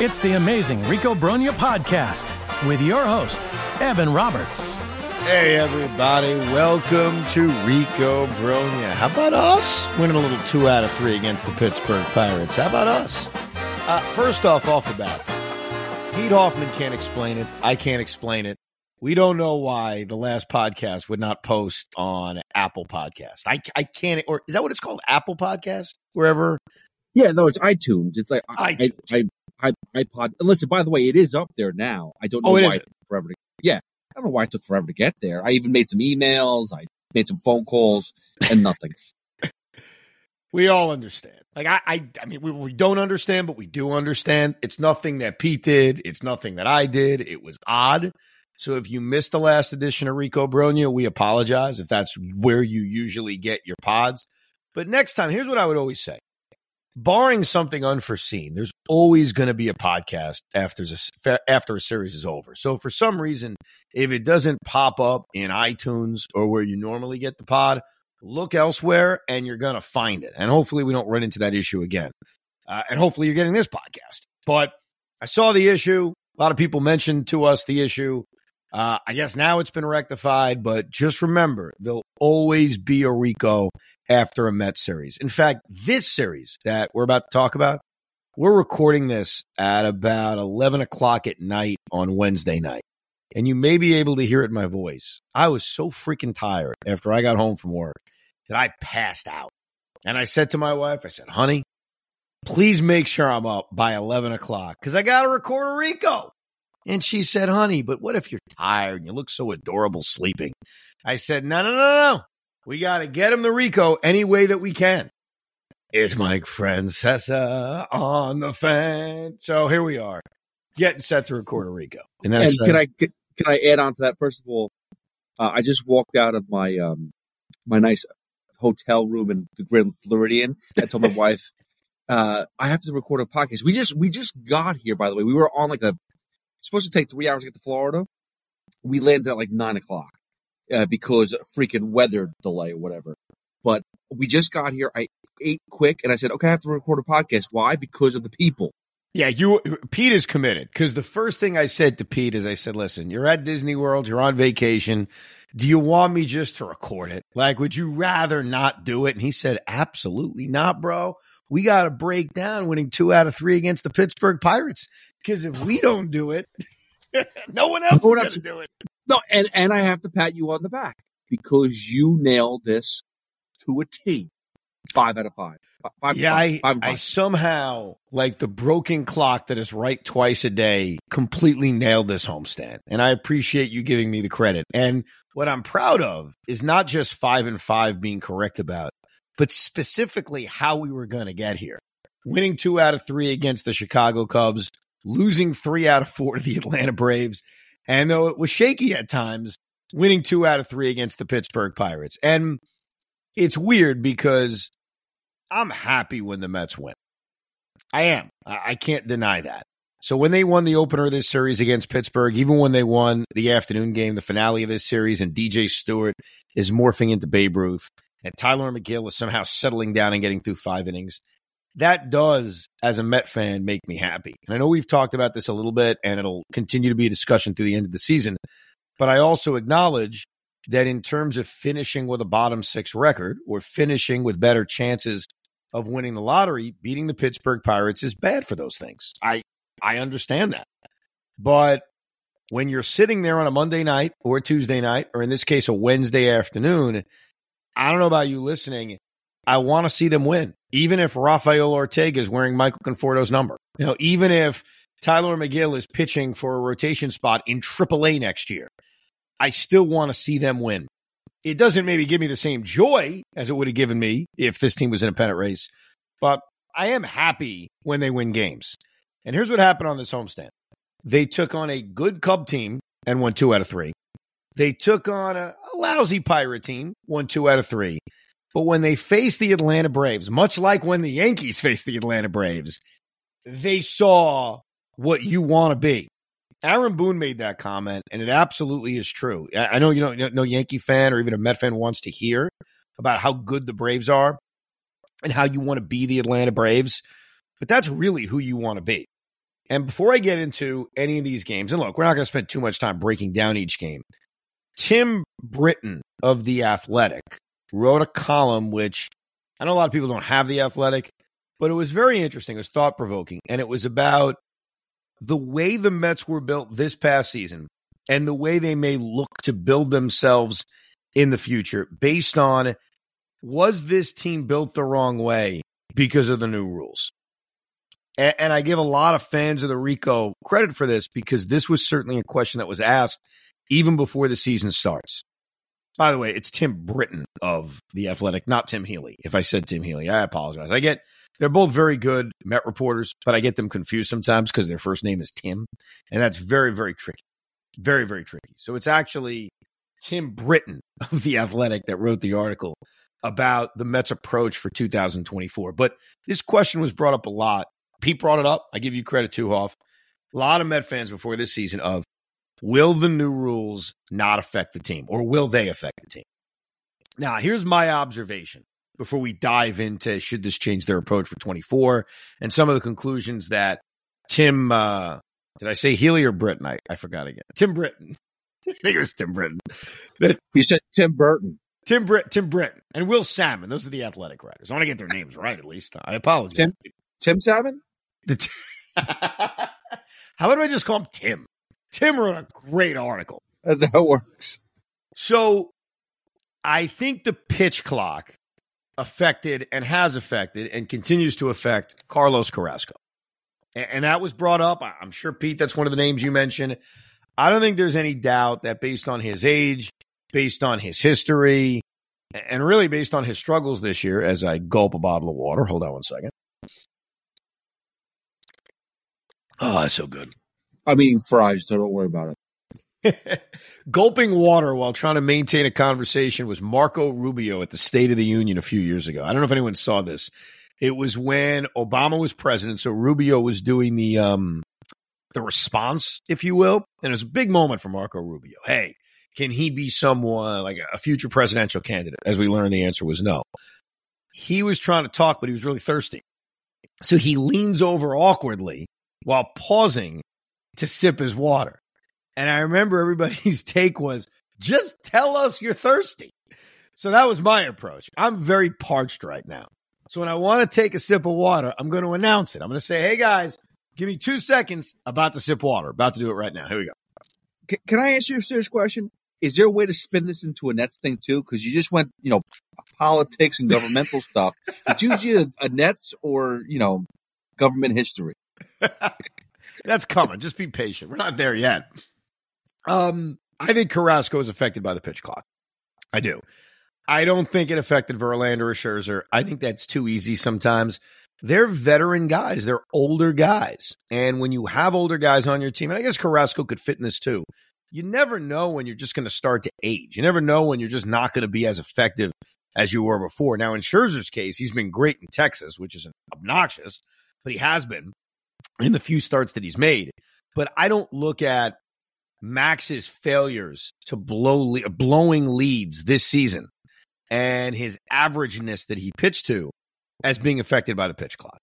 It's the amazing Rico Brogna podcast with your host, Evan Roberts. Hey, everybody. Welcome to Rico Brogna. How about us winning a little two out of three against the Pittsburgh Pirates? How about us? Uh, first off, off the bat, Pete Hoffman can't explain it. I can't explain it. We don't know why the last podcast would not post on Apple Podcast. I, I can't, or is that what it's called? Apple Podcast? Wherever. Yeah, no, it's iTunes. It's like iTunes. I, I, I, iPod. And listen, by the way, it is up there now. I don't oh, know Oh, it why it took forever to. Yeah, I don't know why it took forever to get there. I even made some emails. I made some phone calls and nothing. We all understand. Like I, I, I mean, we, we don't understand, but we do understand. It's nothing that Pete did. It's nothing that I did. It was odd. So if you missed the last edition of Rico Brogna, we apologize if that's where you usually get your pods. But next time, here's what I would always say. Barring something unforeseen, there's always going to be a podcast after a, after a series is over. So for some reason, if it doesn't pop up in iTunes or where you normally get the pod, look elsewhere and you're going to find it. And hopefully we don't run into that issue again. Uh, and hopefully you're getting this podcast. But I saw the issue. A lot of people mentioned to us the issue. Uh, I guess now it's been rectified, but just remember there'll always be a Rico after a Met series. In fact, this series that we're about to talk about, we're recording this at about 11 o'clock at night on Wednesday night. And you may be able to hear it in my voice. I was so freaking tired after I got home from work that I passed out. And I said to my wife, I said, honey, please make sure I'm up by 11 o'clock because I got to record a Rico. And she said, honey, but what if you're tired and you look so adorable sleeping? I said, no, no, no, no. We got to get him the Rico any way that we can. It's Mike Francesa on the fan. So here we are, getting set to record a Rico. And then said- can I can I add on to that? First of all, uh, I just walked out of my um my nice hotel room in the Grand Floridian. I told my wife, uh, I have to record a podcast. We just we just got here, by the way. We were on like a supposed to take three hours to get to Florida. We landed at like nine o'clock uh, because freaking weather delay or whatever. But we just got here. I ate quick and I said, okay, I have to record a podcast. Why? Because of the people. Yeah, you Pete is committed because the first thing I said to Pete is I said, "Listen, you're at Disney World, you're on vacation. Do you want me just to record it? Like, would you rather not do it?" And he said, "Absolutely not, bro. We got to break down winning two out of three against the Pittsburgh Pirates because if we don't do it, no one else No one is going to do it." No, and and I have to pat you on the back because you nailed this to a T. Five out of five. Five, Yeah, five, I, five, I somehow, like the broken clock that is right twice a day, completely nailed this homestand. And I appreciate you giving me the credit. And what I'm proud of is not just five and five being correct about, but specifically how we were going to get here. Winning two out of three against the Chicago Cubs, losing three out of four to the Atlanta Braves. And though it was shaky at times, winning two out of three against the Pittsburgh Pirates. And it's weird because I'm happy when the Mets win. I am. I, can't deny that. So when they won the opener of this series against Pittsburgh, even when they won the afternoon game, the finale of this series, and DJ Stewart is morphing into Babe Ruth, and Tylor Megill is somehow settling down and getting through five innings, that does, as a Met fan, make me happy. And I know we've talked about this a little bit, and it'll continue to be a discussion through the end of the season. But I also acknowledge that in terms of finishing with a bottom six record or finishing with better chances of winning the lottery, beating the Pittsburgh Pirates is bad for those things. I I understand that. But when you're sitting there on a Monday night or a Tuesday night, or in this case, a Wednesday afternoon, I don't know about you listening. I want to see them win, even if Rafael Ortega is wearing Michael Conforto's number. You know, even if Tylor Megill is pitching for a rotation spot in AAA next year, I still want to see them win. It doesn't maybe give me the same joy as it would have given me if this team was in a pennant race, but I am happy when they win games. And here's what happened on this homestand. They took on a good Cub team and won two out of three. They took on a, a lousy Pirate team, won two out of three. But when they faced the Atlanta Braves, much like when the Yankees faced the Atlanta Braves, they saw what you want to be. Aaron Boone made that comment, and it absolutely is true. I know you know no Yankee fan or even a Met fan wants to hear about how good the Braves are and how you want to be the Atlanta Braves, but that's really who you want to be. And before I get into any of these games, and look, we're not going to spend too much time breaking down each game. Tim Britton of The Athletic wrote a column, which I know a lot of people don't have The Athletic, but it was very interesting. It was thought provoking. And it was about the way the Mets were built this past season and the way they may look to build themselves in the future based on was this team built the wrong way because of the new rules? And, and I give a lot of fans of the Rico credit for this because this was certainly a question that was asked even before the season starts. By the way, it's Tim Britton of The Athletic, not Tim Healey. If I said Tim Healey, I apologize. I get they're both very good Met reporters, but I get them confused sometimes because their first name is Tim. And that's very, very tricky. Very, very tricky. So it's actually Tim Britton of The Athletic that wrote the article about the Mets' approach for 2024. But this question was brought up a lot Pete brought it up. I give you credit too, Hoff. A lot of Met fans before this season of will the new rules not affect the team or will they affect the team? Now, here's my observation before we dive into should this change their approach for 24 and some of the conclusions that Tim, uh, did I say Healey or Britton? I, I forgot again. Tim Britton. I think it was Tim Britton. That, you said Tim Burton. Tim Britt, Tim Britton, and Will Sammon. Those are the athletic writers. I want to get their names right at least. I apologize. Tim Tim Salmon? T- How about I just call him Tim? Tim wrote a great article. That works. So I think the pitch clock affected and has affected and continues to affect Carlos Carrasco. And that was brought up. I'm sure, Pete, that's one of the names you mentioned. I don't think there's any doubt that based on his age, based on his history, and really based on his struggles this year, as I gulp a bottle of water, hold on one second. Oh, that's so good. I'm eating fries, so don't worry about it. Gulping water while trying to maintain a conversation was Marco Rubio at the State of the Union a few years ago. I don't know if anyone saw this. It was when Obama was president, so Rubio was doing the um the response, if you will, and it was a big moment for Marco Rubio. Hey, can he be someone like a future presidential candidate? As we learned, the answer was no. He was trying to talk, but he was really thirsty. So he leans over awkwardly while pausing to sip his water. And I remember everybody's take was just tell us you're thirsty. So that was my approach. I'm very parched right now. So when I want to take a sip of water, I'm going to announce it. I'm going to say, hey guys, give me two seconds about to sip water. About to do it right now. Here we go. Can I ask you a serious question? Is there a way to spin this into a Nets thing too? Because you just went, you know, politics and governmental stuff. It's usually a, a Nets or, you know, government history. That's coming. Just be patient. We're not there yet. Um, I think Carrasco is affected by the pitch clock. I do. I don't think it affected Verlander or Scherzer. I think that's too easy sometimes. They're veteran guys. They're older guys. And when you have older guys on your team, and I guess Carrasco could fit in this too, you never know when you're just going to start to age. You never know when you're just not going to be as effective as you were before. Now, in Scherzer's case, he's been great in Texas, which is obnoxious, but he has been in the few starts that he's made. But I don't look at Max's failures to blow blowing leads this season and his averageness that he pitched to as being affected by the pitch clock.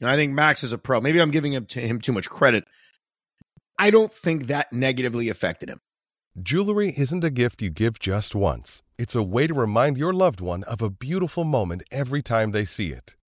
And I think Max is a pro. Maybe I'm giving him, to him too much credit. I don't think that negatively affected him. Jewelry isn't a gift you give just once. It's a way to remind your loved one of a beautiful moment every time they see it.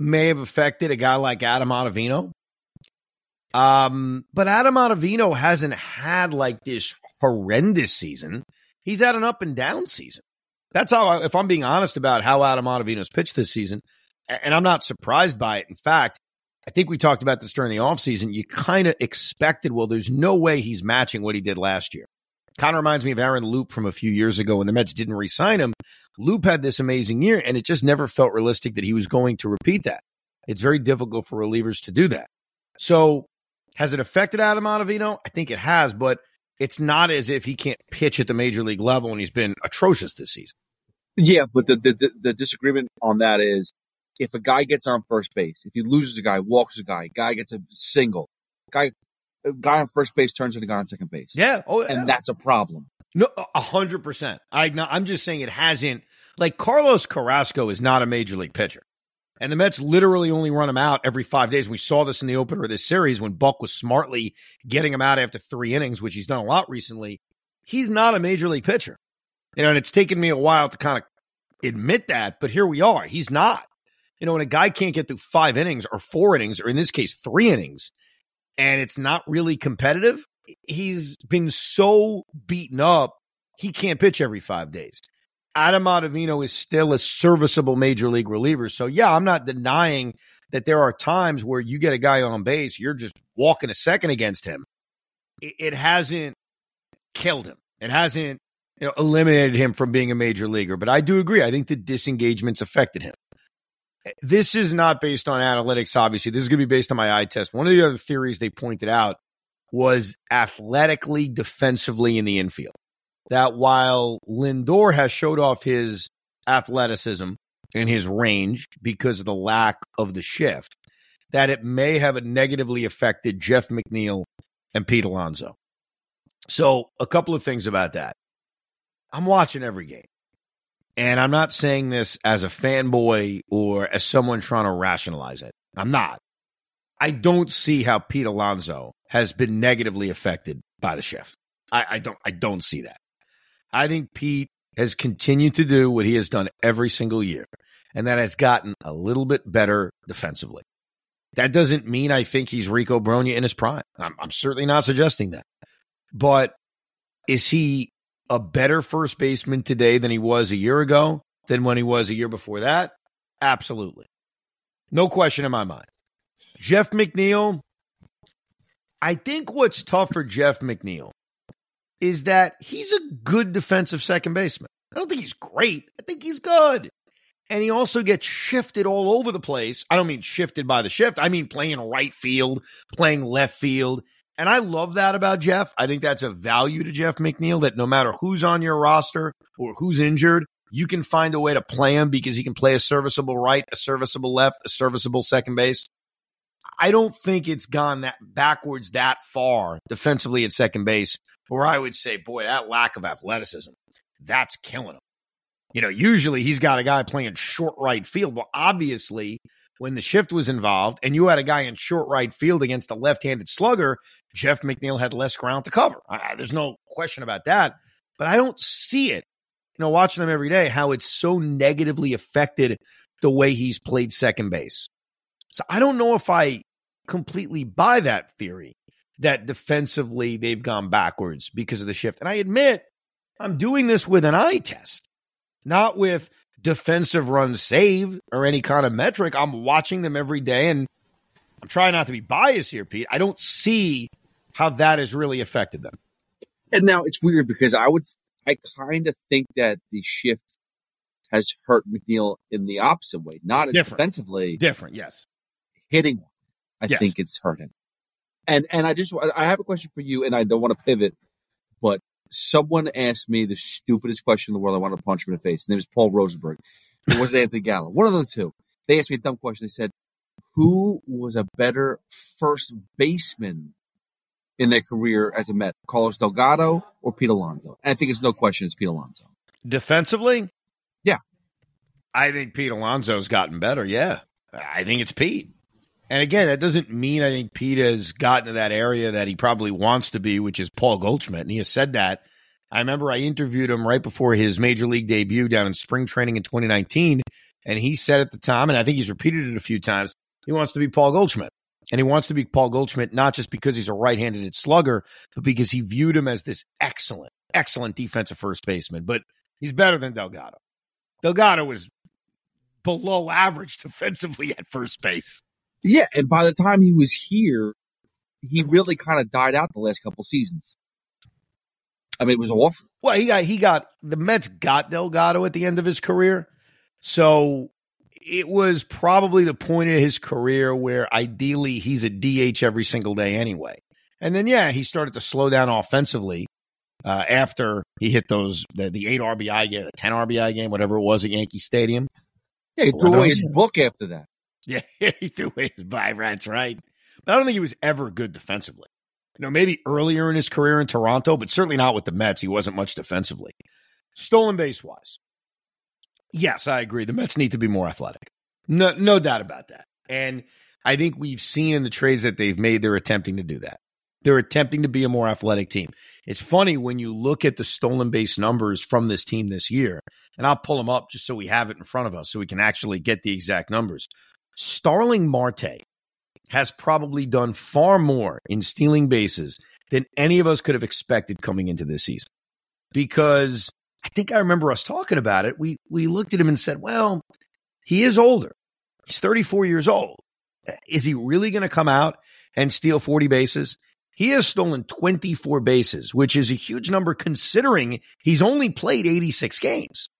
may have affected a guy like Adam Ottavino. Um, but Adam Ottavino hasn't had like this horrendous season. He's had an up and down season. That's how, I, if I'm being honest about how Adam Ottavino's pitched this season, and I'm not surprised by it. In fact, I think we talked about this during the offseason. You kind of expected, well, there's no way he's matching what he did last year. Kind of reminds me of Aaron Loup from a few years ago when the Mets didn't re sign him. Loup had this amazing year, and it just never felt realistic that he was going to repeat that. It's very difficult for relievers to do that. So, has it affected Adam Ottavino? I think it has, but it's not as if he can't pitch at the major league level, and he's been atrocious this season. Yeah, but the, the, the disagreement on that is if a guy gets on first base, if he loses a guy, walks a guy, guy gets a single, guy guy on first base turns into a guy on second base. Yeah, oh, and that's a problem. No, a hundred percent. I I'm just saying it hasn't. Like Carlos Carrasco is not a major league pitcher, and the Mets literally only run him out every five days. We saw this in the opener of this series when Buck was smartly getting him out after three innings, which he's done a lot recently. He's not a major league pitcher, you know, and it's taken me a while to kind of admit that, but here we are. He's not. You know, when a guy can't get through five innings or four innings, or in this case, three innings, and it's not really competitive, he's been so beaten up, he can't pitch every five days. Adam Ottavino is still a serviceable major league reliever. So, yeah, I'm not denying that there are times where you get a guy on base, you're just walking a second against him. It, hasn't killed him. It hasn't you know, eliminated him from being a major leaguer. But I do agree. I think the disengagements affected him. This is not based on analytics, obviously. This is going to be based on my eye test. One of the other theories they pointed out was athletically, defensively in the infield. That while Lindor has showed off his athleticism and his range because of the lack of the shift, that it may have negatively affected Jeff McNeil and Pete Alonso. So, a couple of things about that. I'm watching every game. And I'm not saying this as a fanboy or as someone trying to rationalize it. I'm not. I don't see how Pete Alonso has been negatively affected by the shift. I, I don't I don't see that. I think Pete has continued to do what he has done every single year, and that has gotten a little bit better defensively. That doesn't mean I think he's Rico Brogna in his prime. I'm, I'm certainly not suggesting that. But is he a better first baseman today than he was a year ago, than when he was a year before that? Absolutely. No question in my mind. Jeff McNeil, I think what's tough for Jeff McNeil is that he's a good defensive second baseman. I don't think he's great. I think he's good. And he also gets shifted all over the place. I don't mean shifted by the shift. I mean playing right field, playing left field. And I love that about Jeff. I think that's a value to Jeff McNeil that no matter who's on your roster or who's injured, you can find a way to play him because he can play a serviceable right, a serviceable left, a serviceable second base. I don't think it's gone that backwards that far defensively at second base, where I would say, boy, that lack of athleticism, that's killing him. You know, usually he's got a guy playing short right field. Well, obviously, when the shift was involved and you had a guy in short right field against a left handed slugger, Jeff McNeil had less ground to cover. There's no question about that. But I don't see it, you know, watching him every day, how it's so negatively affected the way he's played second base. So I don't know if I completely buy that theory that defensively they've gone backwards because of the shift. And I admit I'm doing this with an eye test, not with defensive runs saved or any kind of metric. I'm watching them every day and I'm trying not to be biased here, Pete. I don't see how that has really affected them. And now it's weird because I would, I kind of think that the shift has hurt McNeil in the opposite way, not defensively. Different, yes. Hitting, I yes. think it's hurt him. And and I just I have a question for you, and I don't want to pivot, someone asked me the stupidest question in the world. I wanted to punch him in the face. His name is Paul Rosenberg. It wasn't Anthony Gallo. One of the two. They asked me a dumb question. They said, who was a better first baseman in their career as a Met, Carlos Delgado or Pete Alonso? And I think it's no question it's Pete Alonso. Defensively? Yeah. I think Pete Alonso's gotten better. Yeah. I think it's Pete. And again, that doesn't mean I think Pete has gotten to that area that he probably wants to be, which is Paul Goldschmidt. And he has said that. I remember I interviewed him right before his major league debut down in spring training in 2019. And he said at the time, and I think he's repeated it a few times, he wants to be Paul Goldschmidt. And he wants to be Paul Goldschmidt, not just because he's a right handed slugger, but because he viewed him as this excellent, excellent defensive first baseman. But he's better than Delgado. Delgado was below average defensively at first base. Yeah, and by the time he was here, he really kind of died out the last couple seasons. I mean, it was awful. Well, he got he got the Mets got Delgado at the end of his career, so it was probably the point of his career where ideally he's a DH every single day anyway. And then yeah, he started to slow down offensively uh, after he hit those the, the eight RBI game, the ten RBI game, whatever it was at Yankee Stadium. Yeah, he threw away his book after that. Yeah, he threw away his buy. Right. But I don't think he was ever good defensively. You know, maybe earlier in his career in Toronto, but certainly not with the Mets. He wasn't much defensively. Stolen base wise, yes, I agree. The Mets need to be more athletic. No, no doubt about that. And I think we've seen in the trades that they've made, they're attempting to do that. They're attempting to be a more athletic team. It's funny when you look at the stolen base numbers from this team this year, and I'll pull them up just so we have it in front of us so we can actually get the exact numbers. Starling Marte has probably done far more in stealing bases than any of us could have expected coming into this season. Because I think I remember us talking about it. We we looked at him and said, "Well, he is older. He's 34 years old. Is he really going to come out and steal 40 bases?" He has stolen 24 bases, which is a huge number considering he's only played 86 games.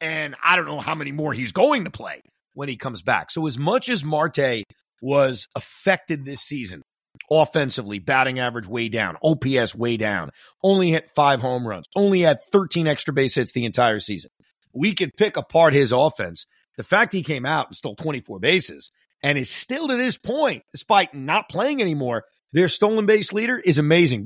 And I don't know how many more he's going to play when he comes back. So, as much as Marte was affected this season offensively, batting average way down, OPS way down, only hit five home runs, only had 13 extra base hits the entire season. We could pick apart his offense. The fact he came out and stole 24 bases and is still to this point, despite not playing anymore, their stolen base leader is amazing.